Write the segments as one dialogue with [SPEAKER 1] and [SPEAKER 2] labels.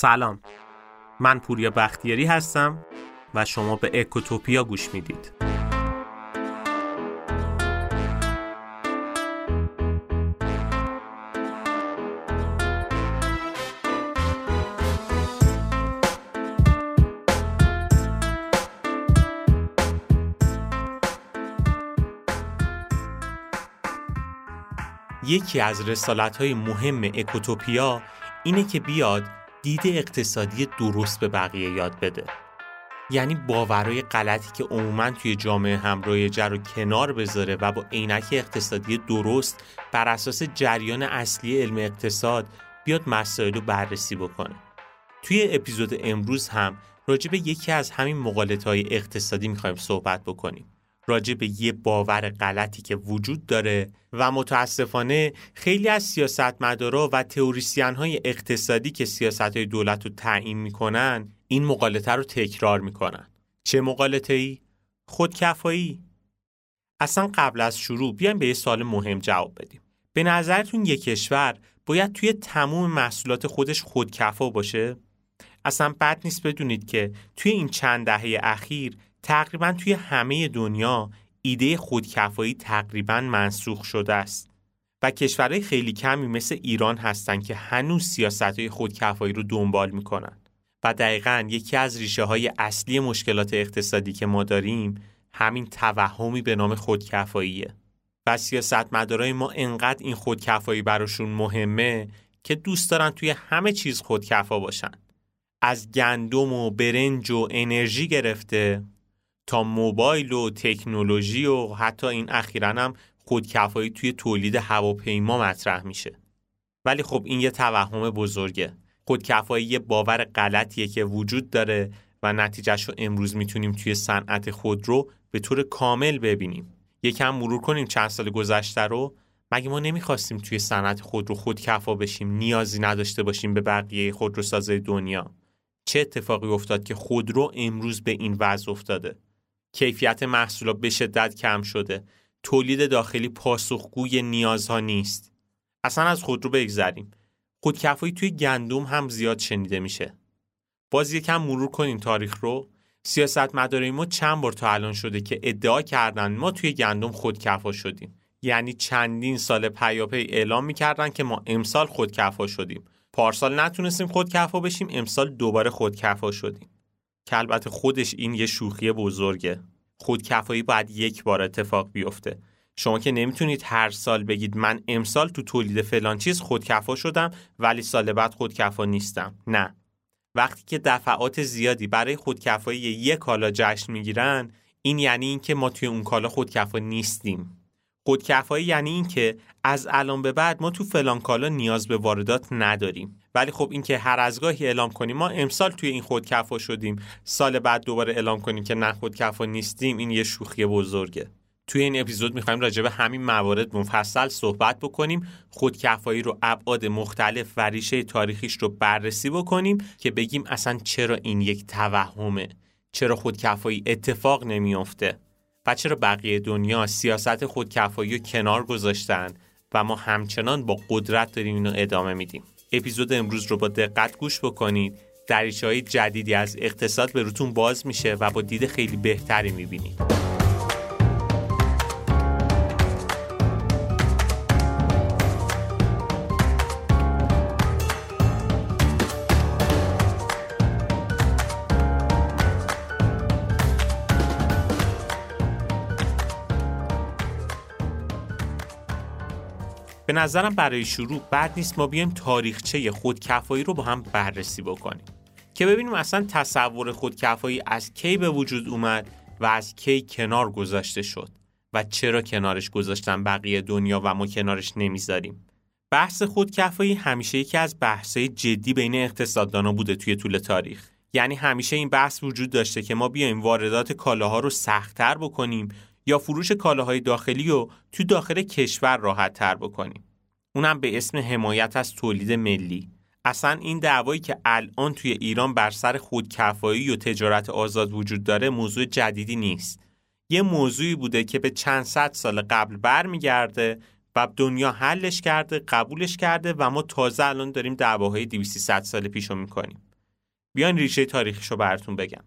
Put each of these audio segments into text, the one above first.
[SPEAKER 1] سلام. من پوریا بختیاری هستم و شما به اکوتوپیا گوش می‌دید. یکی از رسالت های مهم اکوتوپیا اینه که بیاد دید اقتصادی درست به بقیه یاد بده. یعنی باورهای غلطی که عموما توی جامعه هم رایجه رو کنار بذاره و با عینک اقتصادی درست بر اساس جریان اصلی علم اقتصاد بیاد مسائل رو بررسی بکنه. توی اپیزود امروز هم راجع به یکی از همین مقالط های اقتصادی می‌خوایم صحبت بکنیم. راجع به یه باور غلطی که وجود داره و متاسفانه خیلی از سیاستمدارا و تئوریسین های اقتصادی که سیاست های دولت رو تعیین می‌کنن این مقالطه رو تکرار می‌کنن چه مقالطه ای؟ خودکفایی اصلا قبل از شروع بیایم به یه سال مهم جواب بدیم به نظرتون یک کشور باید توی تموم محصولات خودش خودکفا باشه؟ اصلا بد نیست بدونید که توی این چند دهه اخیر تقریبا توی همه دنیا ایده خودکفایی تقریبا منسوخ شده است و کشورهای خیلی کمی مثل ایران هستند که هنوز سیاست های خودکفایی رو دنبال می‌کنن و دقیقا یکی از ریشه های اصلی مشکلات اقتصادی که ما داریم همین توهمی به نام خودکفاییه و سیاستمدارای ما انقدر این خودکفایی براشون مهمه که دوست دارن توی همه چیز خودکفا باشن. از گندم و برنج و انرژی گرفته تا موبایل و تکنولوژی و حتی این اخیرا هم خودکفایی توی تولید هواپیما مطرح میشه. ولی خب این یه توهم بزرگه. خودکفایی یه باور غلطیه که وجود داره و نتیجهش رو امروز می‌تونیم توی صنعت خودرو به طور کامل ببینیم. یکم مرور کنیم چند سال گذشته رو. مگه ما نمی‌خواستیم توی صنعت خودرو خودکفا بشیم نیازی نداشته باشیم به بقیه خودروسازای دنیا؟ چه اتفاقی افتاد که خودرو امروز به این وضع افتاده؟ کیفیت محصولات به شدت کم شده. تولید داخلی پاسخگوی نیازها نیست. اصلا از خودرو بگذریم. خودکفایی توی گندم هم زیاد شنیده میشه. باز یکم مرور کنیم تاریخ رو. سیاست مداری ما چند بار تا الان شده که ادعا کردن ما توی گندم خودکفا شدیم. یعنی چندین سال پیاپی اعلام می‌کردن که ما امسال خودکفا شدیم. پارسال نتونستیم خودکفا بشیم امسال دوباره خودکفا شدیم. که البته خودش این یه شوخی بزرگه. خودکفایی باید یک بار اتفاق بیفته. شما که نمی‌تونید هر سال بگید من امسال تو تولید فلان چیز خودکفا شدم ولی سال بعد خودکفا نیستم. نه. وقتی که دفعات زیادی برای خودکفایی یک کالا جشن می‌گیرن این یعنی اینکه ما توی اون کالا خودکفا نیستیم. خودکفایی یعنی اینکه از الان به بعد ما تو فلان کالا نیاز به واردات نداریم. ولی خب اینکه هر از گاهی اعلام کنیم ما امسال توی این خودکفا شدیم. سال بعد دوباره اعلام کنیم که نه خودکفا نیستیم. این یه شوخی بزرگه. توی این اپیزود می‌خوایم راجع به همین موارد مفصل صحبت بکنیم خودکفایی رو ابعاد مختلف و ریشه تاریخیش رو بررسی بکنیم که بگیم اصلا چرا این یک توهمه؟ چرا خودکفایی اتفاق نمیافته؟ و چرا بقیه دنیا سیاست خودکفایی رو کنار گذاشتن و ما همچنان با قدرت داریم اینو ادامه میدیم. اپیزود امروز رو با دقت گوش بکنید. دریچه های جدیدی از اقتصاد به روتون باز میشه و با دید خیلی بهتری می‌بینید. نظرم برای شروع بعد نیست ما بیایم تاریخچه خودکفایی رو با هم بررسی بکنیم. که ببینیم اصلا تصور خودکفایی از کی به وجود اومد و از کی کنار گذاشته شد و چرا کنارش گذاشتن بقیه دنیا و ما کنارش نمی‌ذاریم. بحث خودکفایی همیشه یکی از بحثهای جدی بین اقتصاددانا بوده توی طول تاریخ. یعنی همیشه این بحث وجود داشته که ما بیایم واردات کالاها رو سختتر بکنیم یا فروش کالاهای داخلی رو تو داخل کشور راحت تر بکنیم. اونم به اسم حمایت از تولید ملی. اصلا این دعوایی که الان توی ایران بر سر خودکفایی و تجارت آزاد وجود داره موضوع جدیدی نیست. یه موضوعی بوده که به چند صد سال قبل برمیگرده و دنیا حلش کرده قبولش کرده و ما تازه الان داریم دعواهای 200 سال پیشو می‌کنیم بیان ریشه تاریخیشو براتون بگم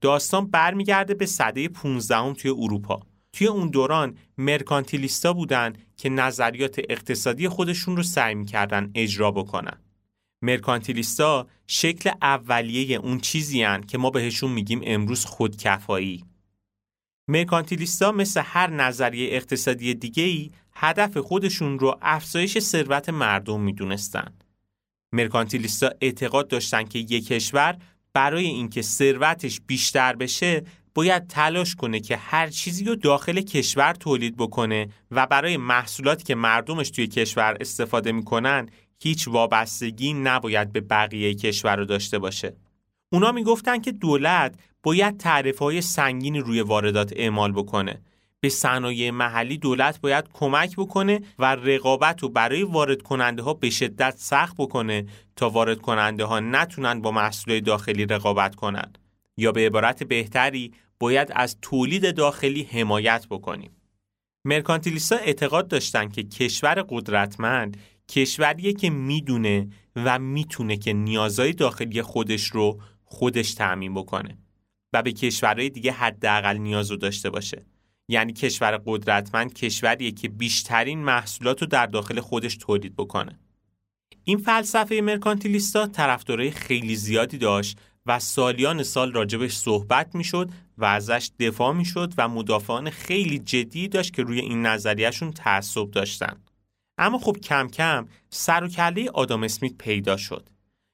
[SPEAKER 1] داستان برمیگرده به صده 15 توی اروپا توی اون دوران مرکانتیلیستا بودن که نظریات اقتصادی خودشون رو سعی می‌کردن اجرا بکنن مرکانتیلیستا شکل اولیه اون چیزی هن که ما بهشون میگیم امروز خودکفایی مرکانتیلیستا مثل هر نظریه اقتصادی دیگه ای هدف خودشون رو افزایش ثروت مردم می‌دونستن. مرکانتیلیستا اعتقاد داشتن که یک کشور برای اینکه ثروتش بیشتر بشه باید تلاش کنه که هر چیزی رو داخل کشور تولید بکنه و برای محصولاتی که مردمش توی کشور استفاده می‌کنن هیچ وابستگی نباید به بقیه کشور رو داشته باشه. اونا می‌گفتن که دولت باید تعرفه های سنگینی روی واردات اعمال بکنه. به صنایع محلی دولت باید کمک بکنه و رقابت رو برای وارد کننده ها به شدت سخت بکنه تا وارد کننده ها نتونن با محصول داخلی رقابت کنند. یا به عبارت بهتری باید از تولید داخلی حمایت بکنیم. مرکانتیلیستا اعتقاد داشتن که کشور قدرتمند کشوریه که می‌دونه و می‌تونه که نیازهای داخلی خودش رو خودش تعمین بکنه و به کشورهای دیگه حداقل نیاز رو داشته باشه یعنی کشور قدرتمند کشوریه که بیشترین محصولات رو در داخل خودش تولید بکنه این فلسفه مرکانتیلیستا طرفدارای خیلی زیادی داشت و سالیان سال راجبش صحبت می‌شد و ازش دفاع می‌شد و مدافعان خیلی جدی داشت که روی این نظریهشون تعصب داشتن. اما خب کم کم سر و کله آدام اسمیت پیدا شد.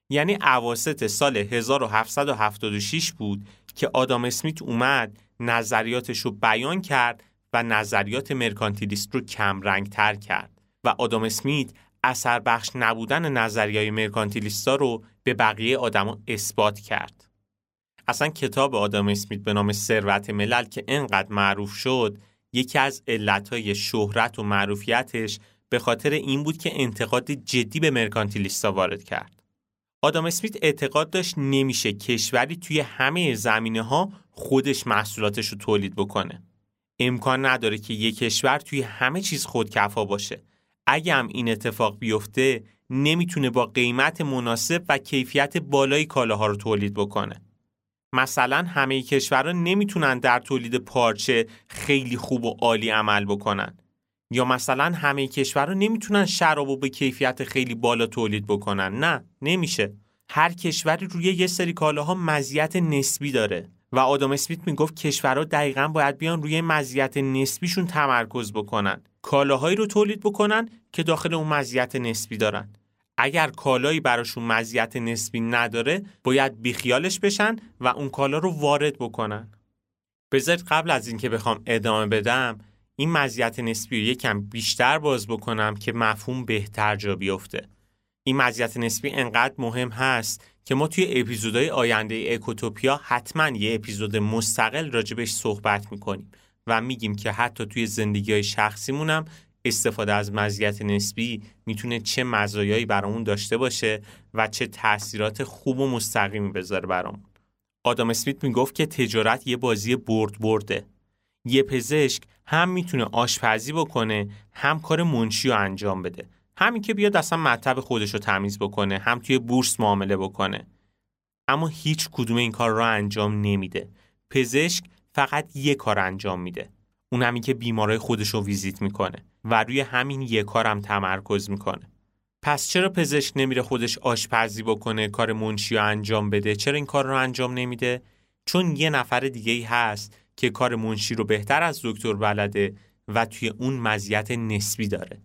[SPEAKER 1] یعنی عواست سال 1776 بود که آدام اسمیت اومد نظریاتش رو بیان کرد و نظریات مرکانتیلیست رو کم رنگ تر کرد و آدام اسمیت اثر بخش نبودن نظریای مرکانتیلیستا رو به بقیه آدما اثبات کرد. اصلا کتاب آدام اسمیت به نام ثروت ملل که انقدر معروف شد یکی از علتهای شهرت و معروفیتش به خاطر این بود که انتقاد جدی به مرکانتیلیستا وارد کرد. آدام اسمیت اعتقاد داشت نمیشه کشوری توی همه زمینه ها خودش محصولاتش رو تولید بکنه. امکان نداره که یک کشور توی همه چیز خودکفا باشه. اگه هم این اتفاق بیفته نمی‌تونه با قیمت مناسب و کیفیت بالای کالاها رو تولید بکنه. مثلا همه کشورها نمی‌تونن در تولید پارچه خیلی خوب و عالی عمل بکنن. یا مثلا همه کشورها نمی‌تونن شراب و به کیفیت خیلی بالا تولید بکنن نه نمیشه هر کشوری روی یه سری کالاها مزیت نسبی داره و آدم اسمیت می‌گفت کشورها دقیقا باید بیان روی مزیت نسبیشون تمرکز بکنن. کالاهایی رو تولید بکنن که داخل اون مزیت نسبی دارن. اگر کالایی براشون مزیت نسبی نداره باید بیخیالش بشن و اون کالا رو وارد بکنن. بذارید قبل از اینکه بخوام ادامه بدم این مزیت نسبی رو یکم بیشتر باز بکنم که مفهوم بهتر جا بیفته. این مزیت نسبی انقدر مهم هست که ما توی اپیزودهای آینده اکوتوپیا حتما یه اپیزود مستقل راجبش صحبت می‌کنیم و میگیم که حتی توی زندگی های شخصیمونم استفاده از مزیت نسبی می‌تونه چه مزایایی برامون داشته باشه و چه تاثیرات خوب و مستقیمی بذاره برامون. آدم اسمیت می‌گفت که تجارت یه بازی برد برده. یه پزشک هم می‌تونه آشپزی بکنه هم کار منشی رو انجام بده. همین که بیاد اصلا مطب خودش رو تمیز بکنه هم توی بورس معامله بکنه. اما هیچ کدوم این کار رو انجام نمیده. پزشک فقط یه کار انجام میده. اون همین که بیمارای خودش رو ویزیت می‌کنه و روی همین یه کار هم تمرکز می‌کنه. پس چرا پزشک نمیره خودش آشپزی بکنه کار منشی رو انجام بده؟ چرا این کار رو انجام نمیده؟ چون یه نفر دیگه ای هست که کار منشی رو بهتر از دکتر بلده و توی اون مزیت نسبی داره.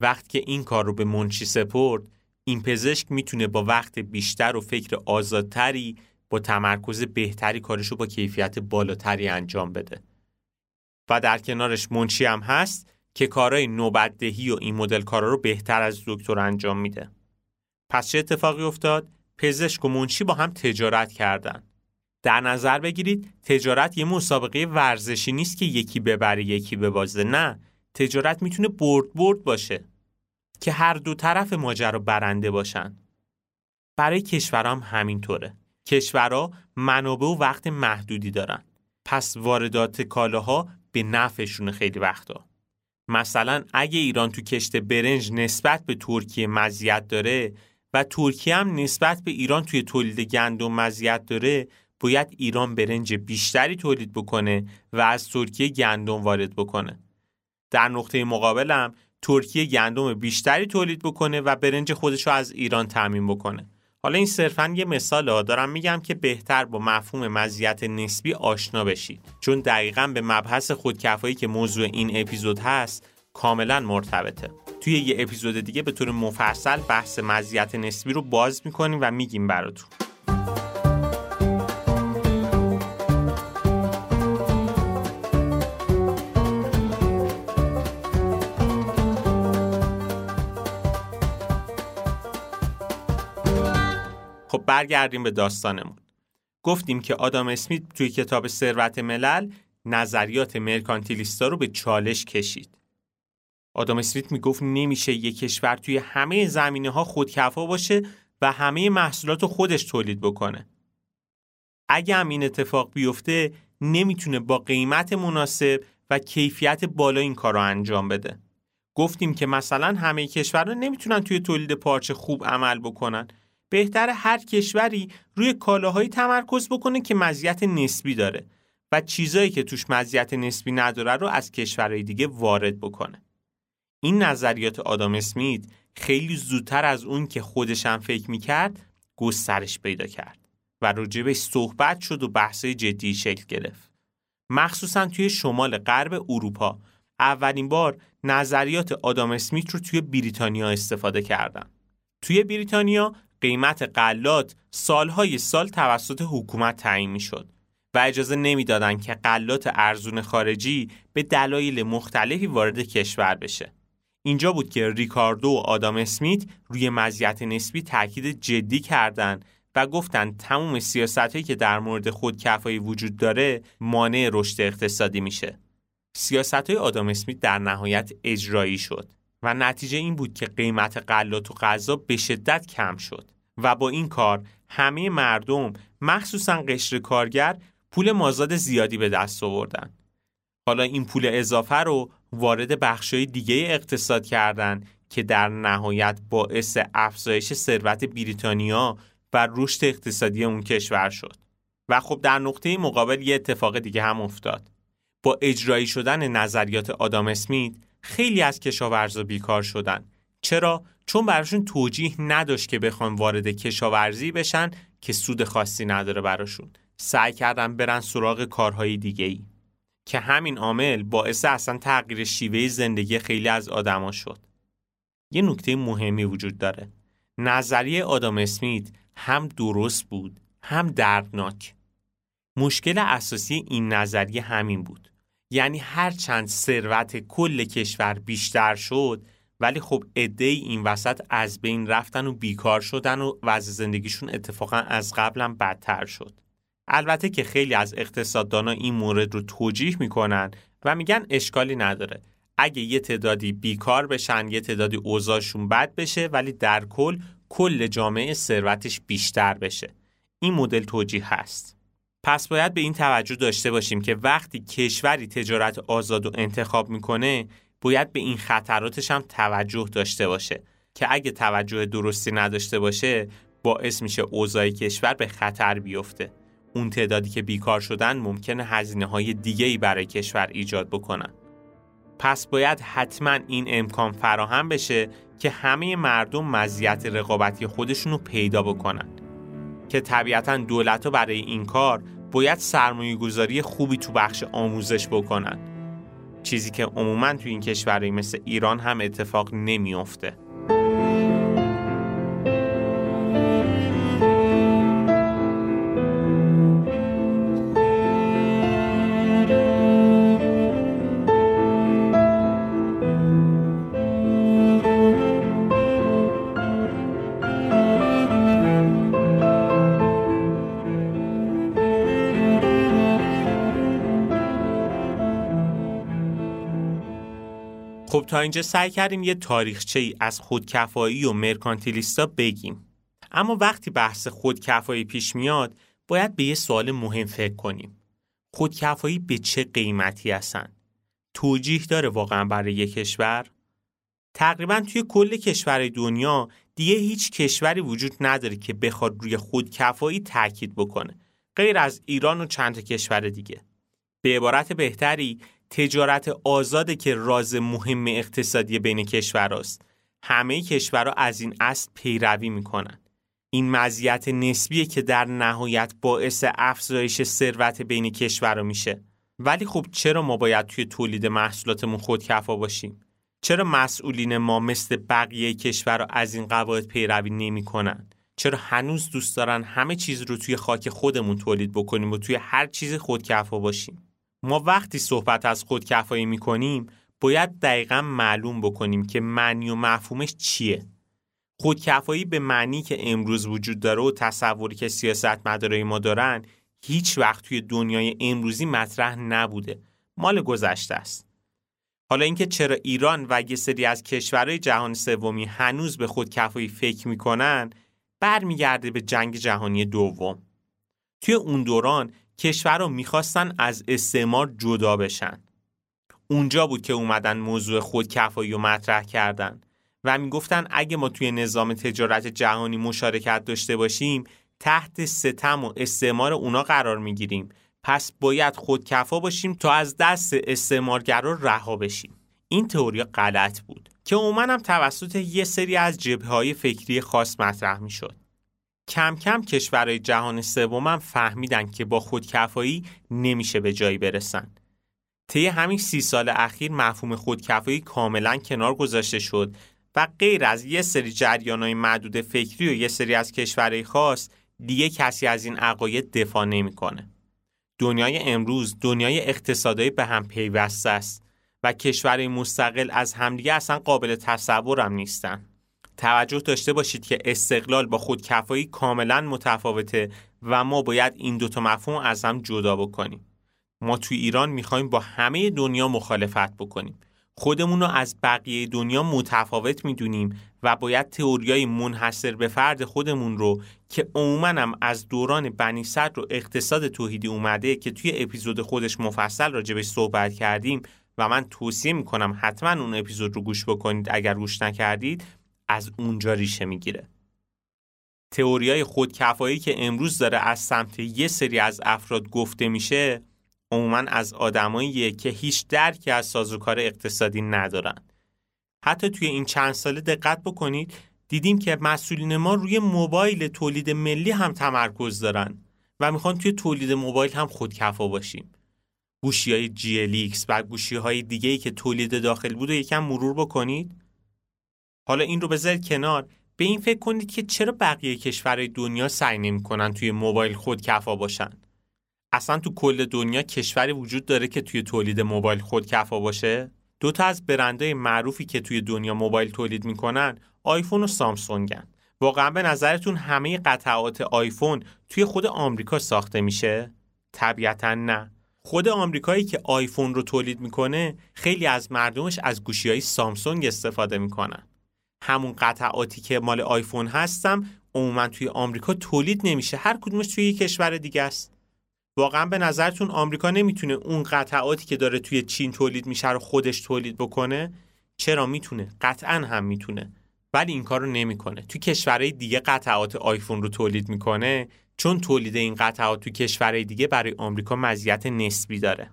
[SPEAKER 1] وقتی که این کار رو به منشی سپرد، این پزشک می‌تونه با وقت بیشتر و فکر آزادتری با تمرکز بهتری کارش رو با کیفیت بالاتری انجام بده. و در کنارش منشی هم هست که کارهای نوبتدهی و این مدل کارا رو بهتر از دکتر انجام میده. پس چه اتفاقی افتاد؟ پزشک و منشی با هم تجارت کردند. در نظر بگیرید تجارت یه مسابقه ورزشی نیست که یکی ببره یکی ببازه نه تجارت می‌تونه برد برد باشه که هر دو طرف ماجرا برنده باشن. برای کشورام همینطوره. کشورها منابع و وقت محدودی دارن. پس واردات کالاها به نفعشون خیلی وقتا. مثلا اگه ایران تو کشت برنج نسبت به ترکیه مزیت داره و ترکیه هم نسبت به ایران توی تولید گندم مزیت داره باید ایران برنج بیشتری تولید بکنه و از ترکیه گندم وارد بکنه. در نقطه مقابلم ترکیه گندم بیشتری تولید بکنه و برنج خودش رو از ایران تعمین بکنه. حالا این صرفا یه مثال ها. دارم میگم که بهتر با مفهوم مزیت نسبی آشنا بشید چون دقیقا به مبحث خودکفایی که موضوع این اپیزود هست کاملا مرتبطه. توی یه اپیزود دیگه به طور مفصل بحث مزیت نسبی رو باز می‌کنیم و میگیم براتون. برگردیم به داستانمون. گفتیم که آدام اسمیت توی کتاب ثروت ملل نظریات مرکانتیلیستا رو به چالش کشید. آدام اسمیت می‌گفت نمیشه یک کشور توی همه زمینه ها خودکفا باشه و همه محصولات خودش تولید بکنه. اگه هم این اتفاق بیفته نمی‌تونه با قیمت مناسب و کیفیت بالا این کار رو انجام بده. گفتیم که مثلا همه کشورها نمی‌تونن توی تولید پارچه خوب عمل بکنن. بهتر هر کشوری روی کالاهایی تمرکز بکنه که مزیت نسبی داره و چیزایی که توش مزیت نسبی نداره رو از کشورهای دیگه وارد بکنه. این نظریات آدام اسمیت خیلی زودتر از اون که خودشم فکر می‌کرد گسترش پیدا کرد و راجبش صحبت شد و بحثای جدی شکل گرفت. مخصوصا توی شمال غرب اروپا اولین بار نظریات آدام اسمیت رو توی بریتانیا استفاده کردن. توی بریتانیا قیمت قلات سالهای سال توسط حکومت تعیین شد و اجازه نمی‌دادند که قلات ارزون خارجی به دلایل مختلفی وارد کشور بشه. اینجا بود که ریکاردو و آدام اسمیت روی مزیت نسبی تاکید جدی کردند و گفتند تمام سیاست که در مورد خودکفایی وجود داره مانع رشد اقتصادی میشه. سیاست های آدام اسمیت در نهایت اجرایی شد. و نتیجه این بود که قیمت غلات و غذا به شدت کم شد و با این کار همه مردم مخصوصا قشر کارگر پول مازاد زیادی به دست آوردن. حالا این پول اضافه رو وارد بخشای دیگه اقتصاد کردند که در نهایت باعث افزایش ثروت بریتانیا و رشد اقتصادی اون کشور شد. و خب در نقطه مقابل یه اتفاق دیگه هم افتاد. با اجرایی شدن نظریات آدام اسمیت خیلی از کشاورزا بیکار شدن. چرا؟ چون براشون توجیه نداشت که بخوان وارد کشاورزی بشن که سود خاصی نداره براشون. سعی کردن برن سراغ کارهای دیگه ای که همین عامل باعث اصلا تغییر شیوه زندگی خیلی از آدما شد. یه نکته مهمی وجود داره. نظریه آدام اسمیت هم درست بود هم دردناک. مشکل اساسی این نظریه همین بود. یعنی هر چند ثروت کل کشور بیشتر شد ولی خب عده این وسط از بین رفتن و بیکار شدن و وضع زندگیشون اتفاقا از قبلم بدتر شد. البته که خیلی از اقتصاددانا این مورد رو توجیح می‌کنن و میگن اشکالی نداره. اگه یه تعدادی بیکار بشن یه تعدادی اوضاعشون بد بشه ولی در کل کل جامعه ثروتش بیشتر بشه. این مدل توجیه هست. پس باید به این توجه داشته باشیم که وقتی کشوری تجارت آزاد و انتخاب می‌کنه باید به این خطراتش هم توجه داشته باشه که اگه توجه درستی نداشته باشه باعث میشه اوضاع کشور به خطر بیفته. اون تعدادی که بیکار شدن ممکنه هزینه های دیگه ای برای کشور ایجاد بکنن. پس باید حتما این امکان فراهم بشه که همه مردم مزیت رقابتی خودشونو پیدا بکنن. که طبیعتا دولت برای این کار باید سرمایه گذاری خوبی تو بخش آموزش بکنن چیزی که عموما تو این کشورهایی مثل ایران هم اتفاق نمیافته. اینجا سعی کردیم یه تاریخچه ای از خودکفایی و مرکانتیلیستا بگیم. اما وقتی بحث خودکفایی پیش میاد باید به یه سوال مهم فکر کنیم. خودکفایی به چه قیمتی هستن؟ توجیه داره واقعا برای یک کشور؟ تقریبا توی کل کشورهای دنیا دیگه هیچ کشوری وجود نداره که بخواد روی خودکفایی تاکید بکنه. غیر از ایران و چند کشور دیگه. به عبارت بهتری تجارت آزاده که راز مهم اقتصادی بین کشورهاست. همه کشورها از این اصل پیروی می‌کنن. این مزیت نسبیه که در نهایت باعث افزایش ثروت بین کشورها میشه. ولی خب چرا ما باید توی تولید محصولاتمون خودکفا باشیم؟ چرا مسئولین ما مثل بقیه کشورها از این قواعد پیروی نمی‌کنن؟ چرا هنوز دوست دارن همه چیز رو توی خاک خودمون تولید بکنیم و توی هر چیز خودکفا باشیم؟ ما وقتی صحبت از خودکفایی می‌کنیم باید دقیقا معلوم بکنیم که معنی و مفهومش چیه. خودکفایی به معنی که امروز وجود داره و تصوری که سیاست مدارای ما دارن هیچ وقت توی دنیای امروزی مطرح نبوده. مال گذشته است. حالا اینکه چرا ایران و یه سری از کشورهای جهان سومی هنوز به خودکفایی فکر می‌کنن برمیگرده به جنگ جهانی دوم. توی اون دوران کشورها می‌خواستن از استعمار جدا بشن. اونجا بود که اومدن موضوع خودکفایی رو مطرح کردن و می‌گفتن اگه ما توی نظام تجارت جهانی مشارکت داشته باشیم تحت ستم و استعمار اونا قرار می‌گیریم. پس باید خودکفا باشیم تا از دست استعمارگرا رها بشیم. این تئوری غلط بود که هم توسط یه سری از جبه های فکری خاص مطرح می‌شد. کم کم کشورهای جهان سوم هم فهمیدن که با خودکفایی نمیشه به جایی برسن طی همین سی سال اخیر مفهوم خودکفایی کاملا کنار گذاشته شد و غیر از یه سری جریان های معدود فکری و یه سری از کشورهای خاص دیگه کسی از این عقاید دفاع نمی‌کنه. دنیای امروز دنیای اقتصادی به هم پیوسته است و کشورهای مستقل از همدیگه اصلا قابل تصورم نیستن. توجه داشته باشید که استقلال با خودکفایی کاملا متفاوته و ما باید این دوتا مفهوم از هم جدا بکنیم. ما توی ایران می‌خوایم با همه دنیا مخالفت بکنیم. خودمون رو از بقیه دنیا متفاوت می‌دونیم و باید تئوریای منحصر به فرد خودمون رو که عموما هم از دوران بنی صدر و اقتصاد توحیدی اومده که توی اپیزود خودش مفصل راجبش صحبت کردیم و من توصیه می‌کنم حتما اون اپیزود رو گوش بکنید اگر گوش نکردید از اونجا ریشه می‌گیره. تئوریای خودکفایی که امروز داره از سمت یه سری از افراد گفته میشه عموما از آدمایی که هیچ درکی از سازوکار اقتصادی ندارن. حتی توی این چند ساله دقت بکنید دیدیم که مسئولین ما روی موبایل تولید ملی هم تمرکز دارن و می‌خوان توی تولید موبایل هم خودکفا باشیم. گوشی های GLX و گوشی های دیگه ای که تولید داخل بود و یکم مرور بکنید. حالا این رو بذارید کنار. به این فکر کنید که چرا بقیه کشورهای دنیا سعی نمی‌کنن توی موبایل خودکفا باشن؟ اصلا تو کل دنیا کشوری وجود داره که توی تولید موبایل خودکفا باشه؟ دو تا از برندهای معروفی که توی دنیا موبایل تولید می‌کنن آیفون و سامسونگن. واقعا به نظرتون همه قطعات آیفون توی خود آمریکا ساخته میشه؟ طبیعتا نه. خود آمریکایی که آیفون رو تولید می‌کنه خیلی از مردمش از گوشی های سامسونگ استفاده می‌کنن. همون قطعاتی که مال آیفون هستم عموما توی آمریکا تولید نمیشه. هر کدومش توی یک کشور دیگه است. واقعا به نظرتون آمریکا نمی‌تونه اون قطعاتی که داره توی چین تولید میشه رو خودش تولید بکنه؟ چرا می‌تونه؟ قطعا هم می‌تونه. ولی این کار رو نمی‌کنه. تو کشورهای دیگه قطعات آیفون رو تولید می‌کنه چون تولید این قطعات تو کشورهای دیگه برای آمریکا مزیت نسبی داره.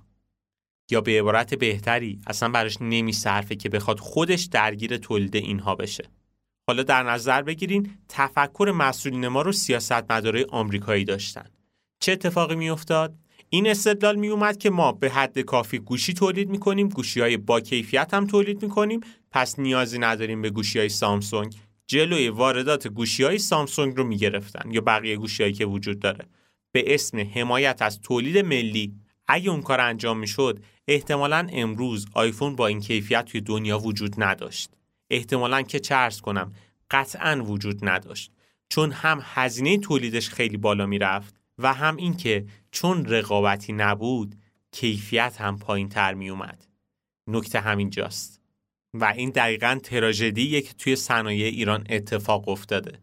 [SPEAKER 1] یا به عبارت بهتری. اصلا براش نمیصرفه که بخواد خودش درگیر تولید اینها بشه. حالا در نظر بگیرین تفکر مسئولین ما رو سیاست مداره آمریکایی داشتن. چه اتفاقی میافتاد؟ این استدلال می اومد که ما به حد کافی گوشی تولید می کنیم گوشی های با کیفیت هم تولید می کنیم پس نیازی نداریم به گوشی های سامسونگ. جلوی واردات گوشی های سامسونگ رو می گرفتن یا بقیه گوشی هایی که وجود داره. به اسم حمایت از تولید ملی اگه اون کار انجام می احتمالا امروز آیفون با این کیفیت توی دنیا وجود نداشت احتمالا که چرس کنم قطعا وجود نداشت چون هم هزینه تولیدش خیلی بالا می‌رفت و هم اینکه چون رقابتی نبود کیفیت هم پایین تر می اومد. نکته همینجاست. و این دقیقا تراژدیه که توی صنایع ایران اتفاق افتاده.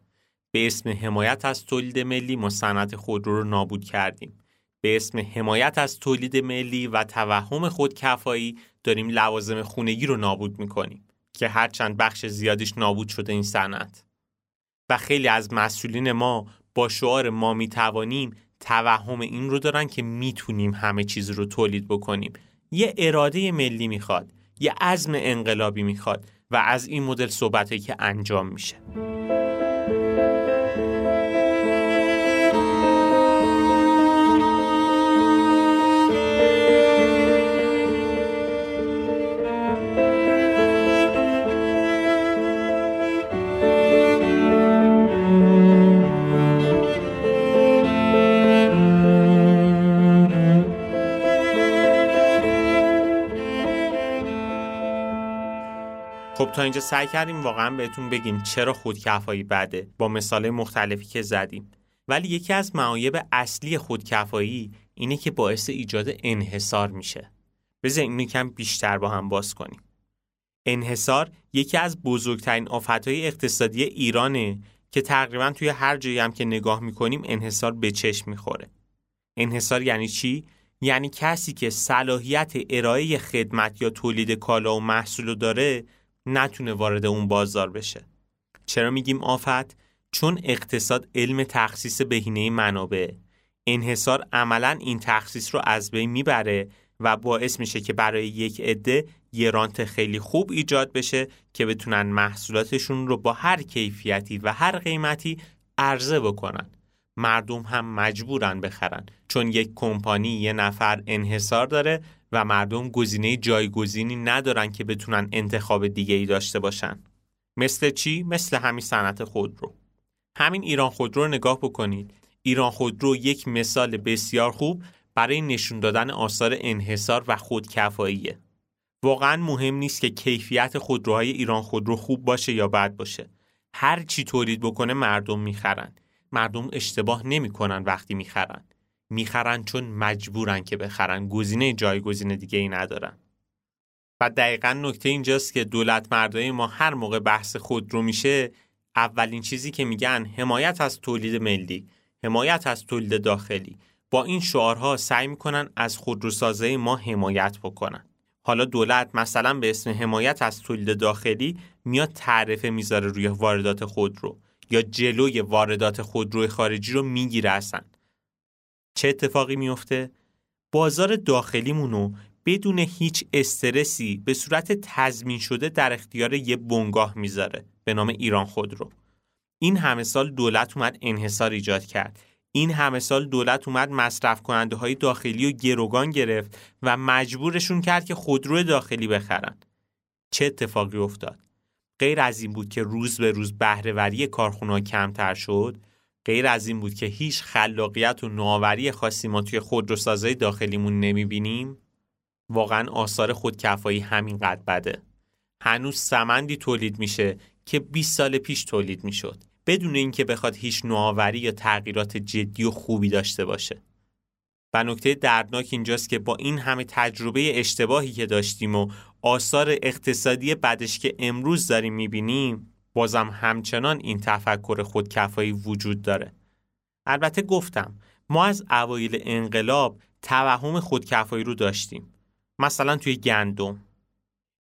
[SPEAKER 1] به اسم حمایت از تولید ملی ما صنعت خودرو رو نابود کردیم. به اسم حمایت از تولید ملی و توهم خودکفایی داریم لوازم خونگی رو نابود می‌کنیم که هرچند بخش زیادیش نابود شده این صنعت. و خیلی از مسئولین ما با شعار ما می‌توانیم توهم این رو دارن که می‌تونیم همه چیز رو تولید بکنیم. یه اراده ملی می‌خواد یه عزم انقلابی می‌خواد و از این مدل صحبتی که انجام میشه. خب تا اینجا سعی کردیم واقعا بهتون بگیم چرا خودکفایی بده با مثال مختلفی که زدیم. ولی یکی از معایب اصلی خودکفایی اینه که باعث ایجاد انحصار میشه. بذار این کم بیشتر با هم باز کنیم. انحصار یکی از بزرگترین آفتهای اقتصادی ایرانه که تقریبا توی هر جایی هم که نگاه می‌کنیم انحصار به چشم می‌خوره. انحصار یعنی چی؟ یعنی کسی که صلاحیت ارائه خدمت یا تولید کالا و محصول داره نتونه وارد اون بازار بشه. چرا میگیم آفت؟ چون اقتصاد علم تخصیص بهینه منابع. انحصار عملا این تخصیص رو از بین می‌بره و باعث میشه که برای یک عده یه رانت خیلی خوب ایجاد بشه که بتونن محصولاتشون رو با هر کیفیتی و هر قیمتی عرضه بکنن. مردم هم مجبورن بخرن چون یک کمپانی یه نفر انحصار داره و مردم گزینه جایگزینی ندارن که بتونن انتخاب دیگه ای داشته باشن. مثل چی؟ مثل همین صنعت خودرو. همین ایران خودرو رو نگاه بکنید. ایران خودرو یک مثال بسیار خوب برای نشون دادن آثار انحصار و خودکفاییه. واقعا مهم نیست که کیفیت خودروهای ایران خودرو خوب باشه یا بد باشه. هر چی تولید بکنه مردم می‌خرن. مردم اشتباه نمی‌کنن وقتی می‌خرن. می‌خرن چون مجبورن که بخرن. گزینه جایگزین دیگه ای ندارن. و دقیقا نکته اینجاست که دولت مردای ما هر موقع بحث خود رو میشه اولین چیزی که میگن حمایت از تولید ملی حمایت از تولید داخلی. با این شعارها سعی می‌کنن از خودروسازی ما حمایت بکنن. حالا دولت مثلا به اسم حمایت از تولید داخلی میاد تعرفه می‌ذاره روی واردات خودرو. یا جلوی واردات خودرو خارجی رو می‌گیره اصلا چه اتفاقی میفته؟ بازار داخلیمونو بدون هیچ استرسی به صورت تضمین شده در اختیار یه بنگاه می‌ذاره به نام ایران خودرو. این همه سال دولت اومد انحصار ایجاد کرد. این همه سال دولت اومد مصرف کننده های داخلی و گروگان گرفت و مجبورشون کرد که خودرو داخلی بخرن. چه اتفاقی افتاد؟ غیر از این بود که روز به روز بهرهوری کارخونه کمتر شد غیر از این بود که هیچ خلاقیت و نوآوری خاصی ما توی خودروسازی داخلیمون نمی‌بینیم واقعا آثار خودکفایی همینقدر بده. هنوز سمندی تولید میشه که 20 سال پیش تولید می‌شد بدون اینکه بخواد هیچ نوآوری یا تغییرات جدی و خوبی داشته باشه. و نکته دردناک اینجاست که با این همه تجربه اشتباهی که داشتیم و آثار اقتصادی بعدش که امروز داریم می‌بینیم بازم همچنان این تفکر خودکفایی وجود داره. البته گفتم ما از اوایل انقلاب توهم خودکفایی رو داشتیم. مثلا توی گندم.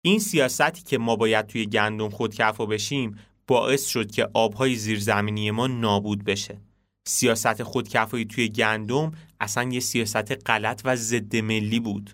[SPEAKER 1] این سیاستی که ما باید توی گندم خودکفا بشیم باعث شد که آبهای زیرزمینی ما نابود بشه. سیاست خودکفایی توی گندم اصلا یه سیاست غلط و ضد ملی بود.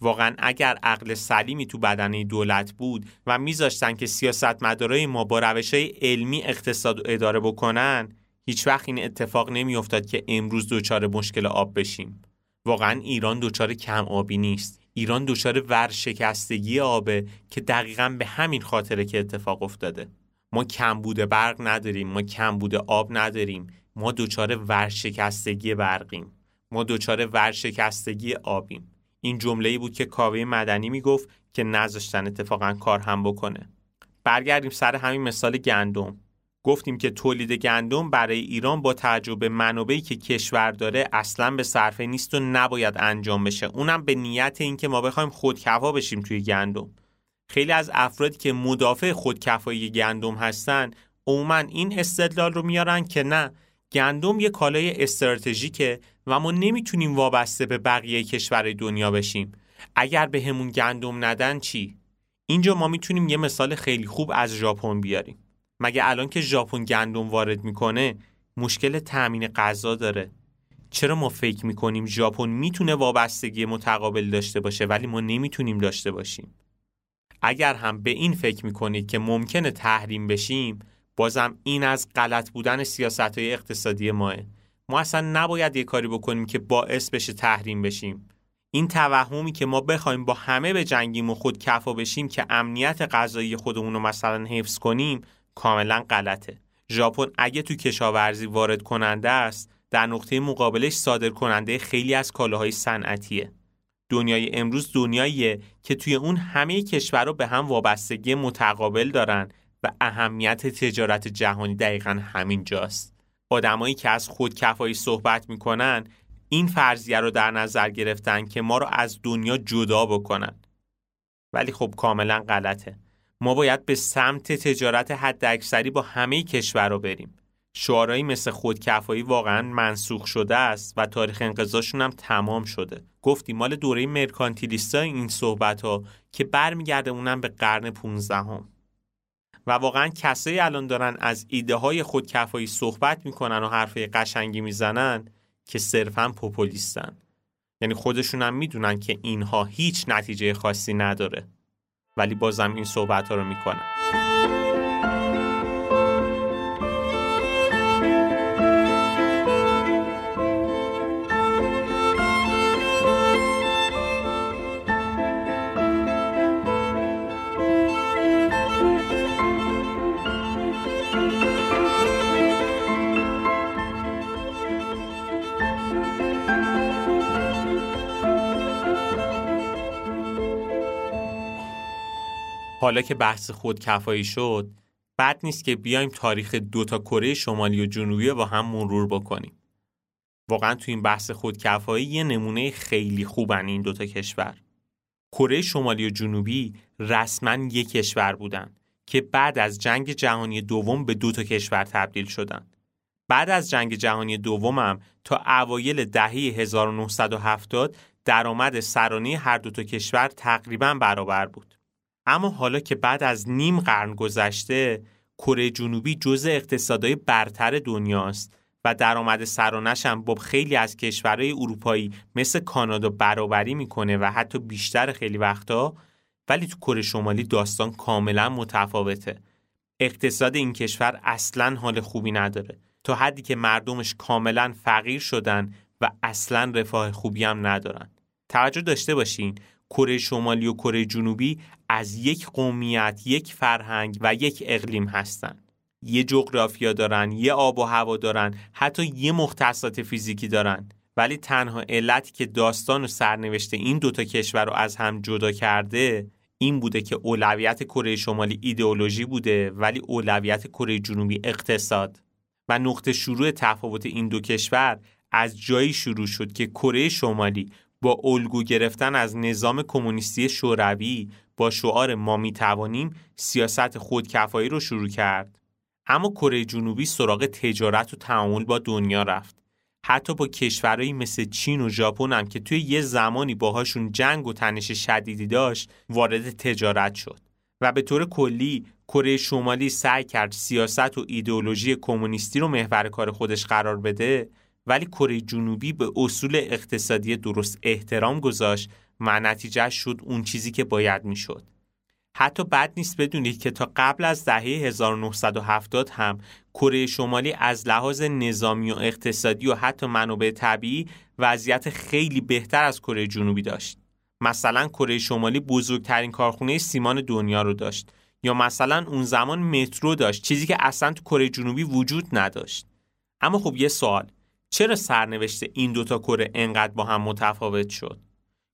[SPEAKER 1] واقعا اگر عقل سلیمی تو بدنه دولت بود و میذاشتن که سیاستمدارای ما با روش های علمی اقتصاد و اداره بکنن هیچ وقت این اتفاق نمیافتاد که امروز دچار مشکل آب بشیم. واقعا ایران دچار کم آبی نیست. ایران دچار ورشکستگی آبه که دقیقا به همین خاطره که اتفاق افتاده. ما کمبود برق نداریم ما کمبود آب نداریم. ما دچار ورشکستگی برقیم. ما دچار ورشکستگی آبیم. این جمله بود که کاوه مدنی می‌گفت که نذاشتن اتفاقا کار هم بکنه. برگردیم سر همین مثال گندم. گفتیم که تولید گندم برای ایران با تعجب منابعی که کشور داره اصلا به صرفه نیست و نباید انجام بشه. اونم به نیت اینکه ما بخوایم خودکفا بشیم توی گندم. خیلی از افرادی که مدافع خودکفایی گندم هستن عموما این استدلال رو میارن که نه گندم یه کالای استراتژیکه و ما نمی‌تونیم وابسته به بقیه کشورهای دنیا بشیم. اگر به همون گندم ندن چی؟ اینجا ما می‌تونیم یه مثال خیلی خوب از ژاپن بیاریم. مگه الان که ژاپن گندم وارد می‌کنه مشکل تأمین غذا داره. چرا ما فکر می‌کنیم ژاپن می‌تونه وابستگی متقابل داشته باشه ولی ما نمی‌تونیم داشته باشیم؟ اگر هم به این فکر می‌کنید که ممکنه تحریم بشیم بازم این از غلط بودن سیاست های اقتصادی ماه. ما اصلا نباید یه کاری بکنیم که باعث بشه تحریم بشیم. این توهمی که ما بخوایم با همه به جنگیم و خود کفا بشیم که امنیت غذایی خودمون رو مثلا حفظ کنیم کاملا غلطه. ژاپن اگه تو کشاورزی وارد کننده است در نقطه مقابلش صادر کننده خیلی از کالاهای صنعتیه. دنیای امروز دنیاییه که توی اون همه کشورها به هم وابستگی متقابل دارن و اهمیت تجارت جهانی دقیقا همین جاست. آدمایی که از خودکفایی صحبت می‌کنن این فرضیه رو در نظر گرفتن که ما رو از دنیا جدا بکنن. ولی خب کاملا غلطه. ما باید به سمت تجارت حداکثری با همه کشور رو بریم. شعارهایی مثل خودکفایی واقعا منسوخ شده است و تاریخ انقضاشون هم تمام شده. گفتی مال دوره مرکانتیلیستا این صحبت ها که برمیگرده اونم به قرن 15 هم. و واقعا کسایی الان دارن از ایده های خودکفایی صحبت می‌کنن و حرفه قشنگی می‌زنن که صرفا پوپولیستن. یعنی خودشون هم می‌دونن که اینها هیچ نتیجه خاصی نداره. ولی بازم این صحبت ها رو می‌کنن. حالا که بحث خودکفایی شد بد نیست که بیایم تاریخ دوتا کره شمالی و جنوبی با هم مرور بکنیم. واقعا تو این بحث خودکفایی یه نمونه خیلی خوبن این دوتا کشور. کره شمالی و جنوبی رسما یک کشور بودن که بعد از جنگ جهانی دوم به دو تا کشور تبدیل شدن. بعد از جنگ جهانی دومم تا اوایل دهه 1970 درآمد سرانه هر دو تا کشور تقریبا برابر بود. اما حالا که بعد از نیم قرن گذشته کره جنوبی جزء اقتصادهای برتر دنیاست و درآمد سرانش هم با خیلی از کشورهای اروپایی مثل کانادا برابری می‌کنه و حتی بیشتر خیلی وقتا ولی تو کره شمالی داستان کاملا متفاوته. اقتصاد این کشور اصلا حال خوبی نداره. تا حدی که مردمش کاملا فقیر شدن و اصلا رفاه خوبی هم ندارن. توجه داشته باشین کره شمالی و کره جنوبی از یک قومیت، یک فرهنگ و یک اقلیم هستند. یه جغرافیا دارن، یه آب و هوا دارن، حتی یه مختصات فیزیکی دارن. ولی تنها علتی که داستان و سرنوشت این دوتا کشور رو از هم جدا کرده این بوده که اولویت کره شمالی ایدئولوژی بوده ولی اولویت کره جنوبی اقتصاد و نقطه شروع تفاوت این دو کشور از جایی شروع شد که کره شمالی با الگو گرفتن از نظام کمونیستی شوروی با شعار ما می توانیم سیاست خودکفایی رو شروع کرد. اما کره جنوبی سراغ تجارت و تعامل با دنیا رفت. حتی با کشورهایی مثل چین و ژاپن هم که توی یه زمانی باهاشون جنگ و تنش شدیدی داشت وارد تجارت شد. و به طور کلی کره شمالی سعی کرد سیاست و ایدئولوژی کمونیستی رو محور کار خودش قرار بده. ولی کره جنوبی به اصول اقتصادی درست احترام گذاشت و نتیجه شد اون چیزی که باید می‌شد. حتی بد نیست بدونید که تا قبل از دهه 1970 هم کره شمالی از لحاظ نظامی و اقتصادی و حتی منابع طبیعی وضعیت خیلی بهتر از کره جنوبی داشت. مثلا کره شمالی بزرگترین کارخونه سیمان دنیا رو داشت یا مثلا اون زمان مترو داشت چیزی که اصلا تو کره جنوبی وجود نداشت. اما خب یه سوال چرا سرنوشت این دوتا کره انقدر با هم متفاوت شد؟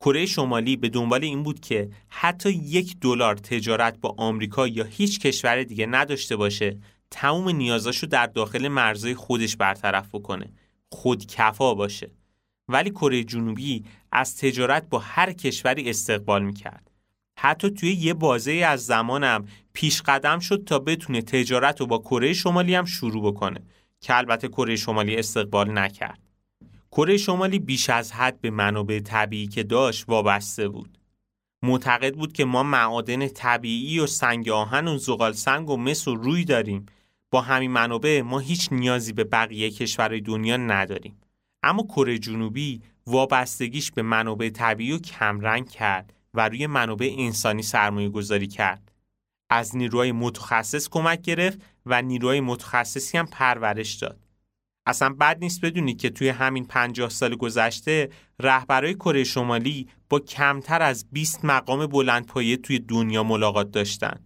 [SPEAKER 1] کره شمالی به دنبال این بود که حتی یک دلار تجارت با آمریکا یا هیچ کشور دیگه نداشته باشه تمام نیازاشو در داخل مرزهای خودش برطرف بکنه خود کفا باشه. ولی کره جنوبی از تجارت با هر کشوری استقبال می‌کرد. حتی توی یه بازه از زمانم پیش قدم شد تا بتونه تجارت رو با کره شمالی هم شروع بکنه. که البته کره شمالی استقبال نکرد. کره شمالی بیش از حد به منابع طبیعی که داشت وابسته بود. معتقد بود که ما معادن طبیعی و سنگ آهن و زغال سنگ و مس و روی داریم با همین منابع ما هیچ نیازی به بقیه کشورهای دنیا نداریم اما کره جنوبی وابستگیش به منابع طبیعی و کمرنگ کرد و روی منابع انسانی سرمایه گذاری کرد از نیروهای متخصص کمک گرفت و نیروهای متخصصی هم پرورش داد. اصلا بد نیست بدونید که توی همین 50 سال گذشته رهبرای کره شمالی با کمتر از 20 مقام بلندپایه توی دنیا ملاقات داشتن.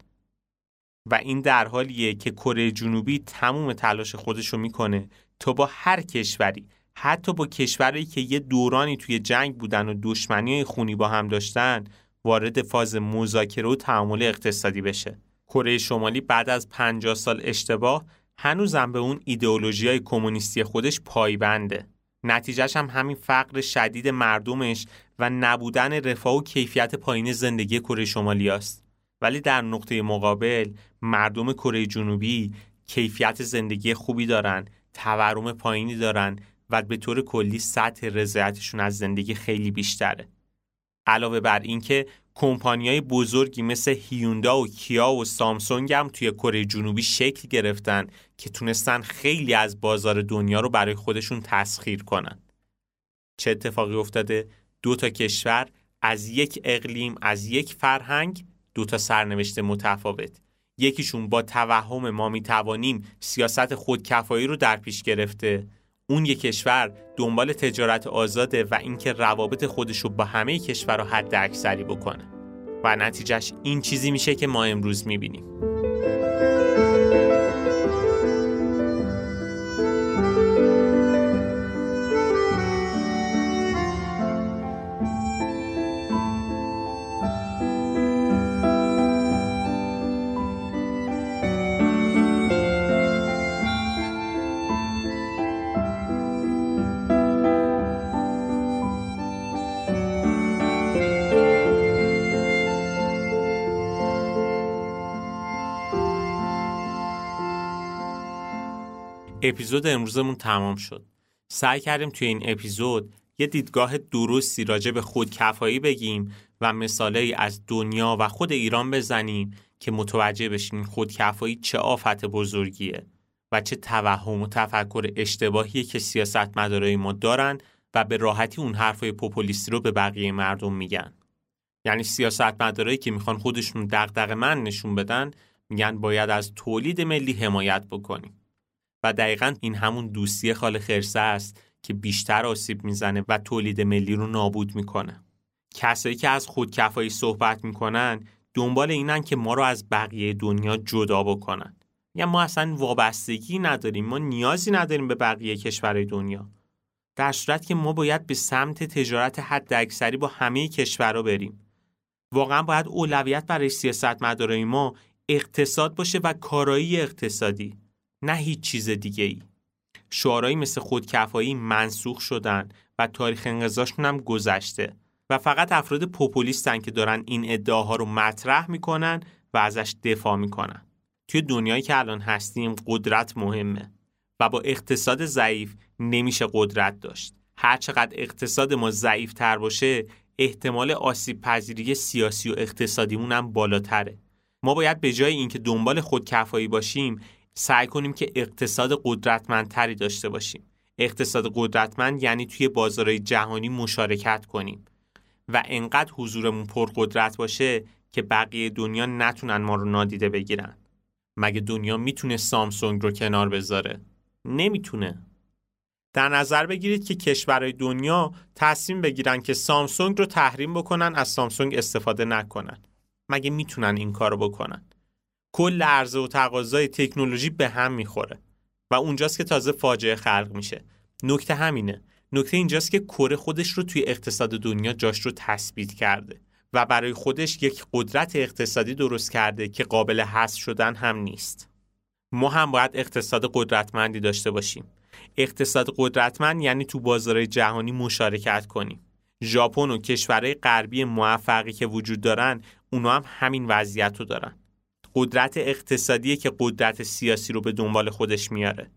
[SPEAKER 1] و این در حالیه که کره جنوبی تموم تلاش خودشو می‌کنه تا با هر کشوری حتی با کشوری که یه دورانی توی جنگ بودن و دشمنی خونی با هم داشتن وارد فاز مذاکره و تعامل اقتصادی بشه. کره شمالی بعد از 50 سال اشتباه هنوزم به اون ایدئولوژی های کمونیستی خودش پایبنده. نتیجهش هم همین فقر شدید مردمش و نبودن رفاه و کیفیت پایین زندگی کره شمالی است. ولی در نقطه مقابل مردم کره جنوبی کیفیت زندگی خوبی دارن، تورم پایینی دارن و به طور کلی سطح رضایتشون از زندگی خیلی بیشتره. علاوه بر اینکه کمپانیای بزرگی مثل هیوندا و کیا و سامسونگ هم توی کره جنوبی شکل گرفتن که تونستن خیلی از بازار دنیا رو برای خودشون تسخیر کنن. چه اتفاقی افتاده؟ دو تا کشور از یک اقلیم از یک فرهنگ دو تا سرنوشت متفاوت یکیشون با توهم ما می‌توانیم سیاست خودکفایی رو در پیش گرفته اون یک کشور دنبال تجارت آزاده و اینکه روابط خودش رو با همه کشورها حد اکثری بکنه. و نتیجهش این چیزی میشه که ما امروز می‌بینیم. اپیزود امروزمون تمام شد. سعی کردیم توی این اپیزود یه دیدگاه درستی راجع به خودکفایی بگیم و مثالهایی از دنیا و خود ایران بزنیم که متوجه بشیم خودکفایی چه آفت بزرگیه و چه توهم و تفکر اشتباهیه که سیاست مدارای ما دارن و به راحتی اون حرفای پوپولیستی رو به بقیه مردم میگن. یعنی سیاست مدارایی که می‌خوان خودشون دغدغه من نشون بدن میگن باید از تولید ملی حمایت بکنیم. و دقیقا این همون دوستی خال خرسه است که بیشتر آسیب می‌زنه و تولید ملی رو نابود می‌کنه. کسایی که از خودکفایی صحبت می‌کنن دنبال اینن که ما رو از بقیه دنیا جدا بکنن. یا ما اصلا وابستگی نداریم ما نیازی نداریم به بقیه کشورهای دنیا. در صورت که ما باید به سمت تجارت حد اکثری با همه کشورها بریم. واقعا باید اولویت برای سیاست مدارای ما اقتصاد باشه و کارایی اقتصادی. نه هیچ چیز دیگه ای. شعارهایی مثل خودکفایی منسوخ شدن و تاریخ انقضاشون هم گذشته و فقط افراد پوپولیستن که دارن این ادعاها رو مطرح می‌کنن و ازش دفاع می‌کنن. توی دنیایی که الان هستیم قدرت مهمه و با اقتصاد ضعیف نمیشه قدرت داشت. هر چقدر اقتصاد ما ضعیف تر باشه احتمال آسیب پذیری سیاسی و اقتصادیمون هم بالاتره. ما باید به جای اینکه دنبال خودکفایی باشیم سعی کنیم که اقتصاد قدرتمندتری داشته باشیم. اقتصاد قدرتمند یعنی توی بازارهای جهانی مشارکت کنیم. و انقدر حضورمون پرقدرت باشه که بقیه دنیا نتونن ما رو نادیده بگیرن. مگه دنیا می‌تونه سامسونگ رو کنار بذاره؟ نمی‌تونه. در نظر بگیرید که کشورهای دنیا تصمیم بگیرن که سامسونگ رو تحریم بکنن از سامسونگ استفاده نکنن. مگه می‌تونن این کارو بکنن؟ کل عرضه و تقاضای تکنولوژی به هم می‌خوره و اونجاست که تازه فاجعه خلق میشه. نکته همینه. نکته اینجاست که کره خودش رو توی اقتصاد دنیا جاش رو تثبیت کرده و برای خودش یک قدرت اقتصادی درست کرده که قابل حذف شدن هم نیست. ما هم باید اقتصاد قدرتمندی داشته باشیم. اقتصاد قدرتمند یعنی تو بازارهای جهانی مشارکت کنیم. ژاپن و کشورهای غربی موفقی که وجود دارن اونا هم همین وضعیت رو دارن. قدرت اقتصادی که قدرت سیاسی رو به دنبال خودش میاره.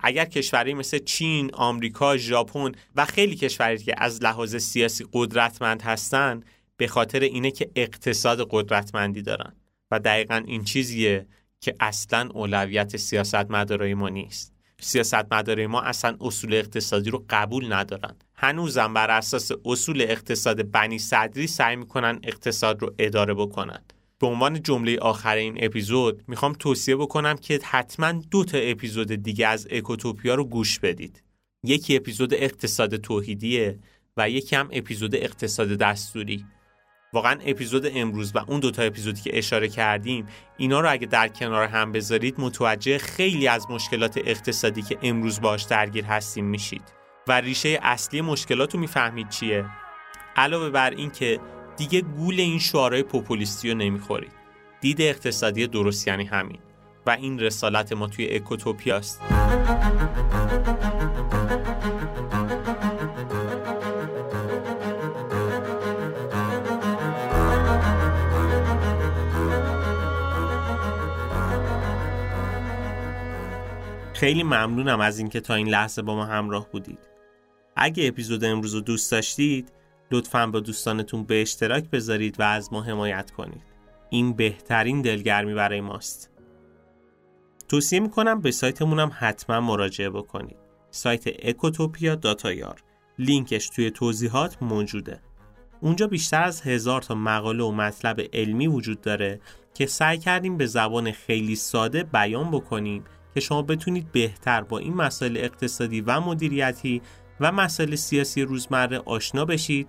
[SPEAKER 1] اگر کشوری مثل چین، آمریکا، ژاپن و خیلی کشوری که از لحاظ سیاسی قدرتمند هستند به خاطر اینه که اقتصاد قدرتمندی دارن. و دقیقا این چیزیه که اصلا اولویت سیاست مدارای ما نیست. سیاست مدارای ما اصلا اصول اقتصادی رو قبول ندارن. هنوزم بر اساس اصول اقتصاد بنی صدری سعی می‌کنن اقتصاد رو اداره بکنن. به عنوان جمله آخر این اپیزود می‌خوام توصیه بکنم که حتما دو تا اپیزود دیگه از اکوتوپیا رو گوش بدید. یکی اپیزود اقتصاد توحیدیه و یکی هم اپیزود اقتصاد دستوری. واقعا اپیزود امروز و اون دوتا اپیزودی که اشاره کردیم اینا رو اگه در کنار هم بذارید متوجه خیلی از مشکلات اقتصادی که امروز باش درگیر هستیم میشید. و ریشه اصلی مشکلات رو می‌فهمید چیه؟ علاوه بر این که دیگه گول این شعارهای پوپولیستی رو نمی‌خورید دید اقتصادی درست یعنی همین و این رسالت ما توی اکوتوپیاست خیلی ممنونم از اینکه تا این لحظه با ما همراه بودید. اگه اپیزود امروز رو دوست داشتید لطفا با دوستانتون به اشتراک بذارید و از ما حمایت کنید. این بهترین دلگرمی برای ماست. توصیه می‌کنم به سایتمون هم حتما مراجعه بکنید. سایت اکوتوپیا لینکش توی توضیحات موجوده. اونجا بیشتر از هزار تا مقاله و مطلب علمی وجود داره که سعی کردیم به زبان خیلی ساده بیان بکنیم که شما بتونید بهتر با این مسائل اقتصادی و مدیریتی و مسائل سیاسی روزمره آشنا بشید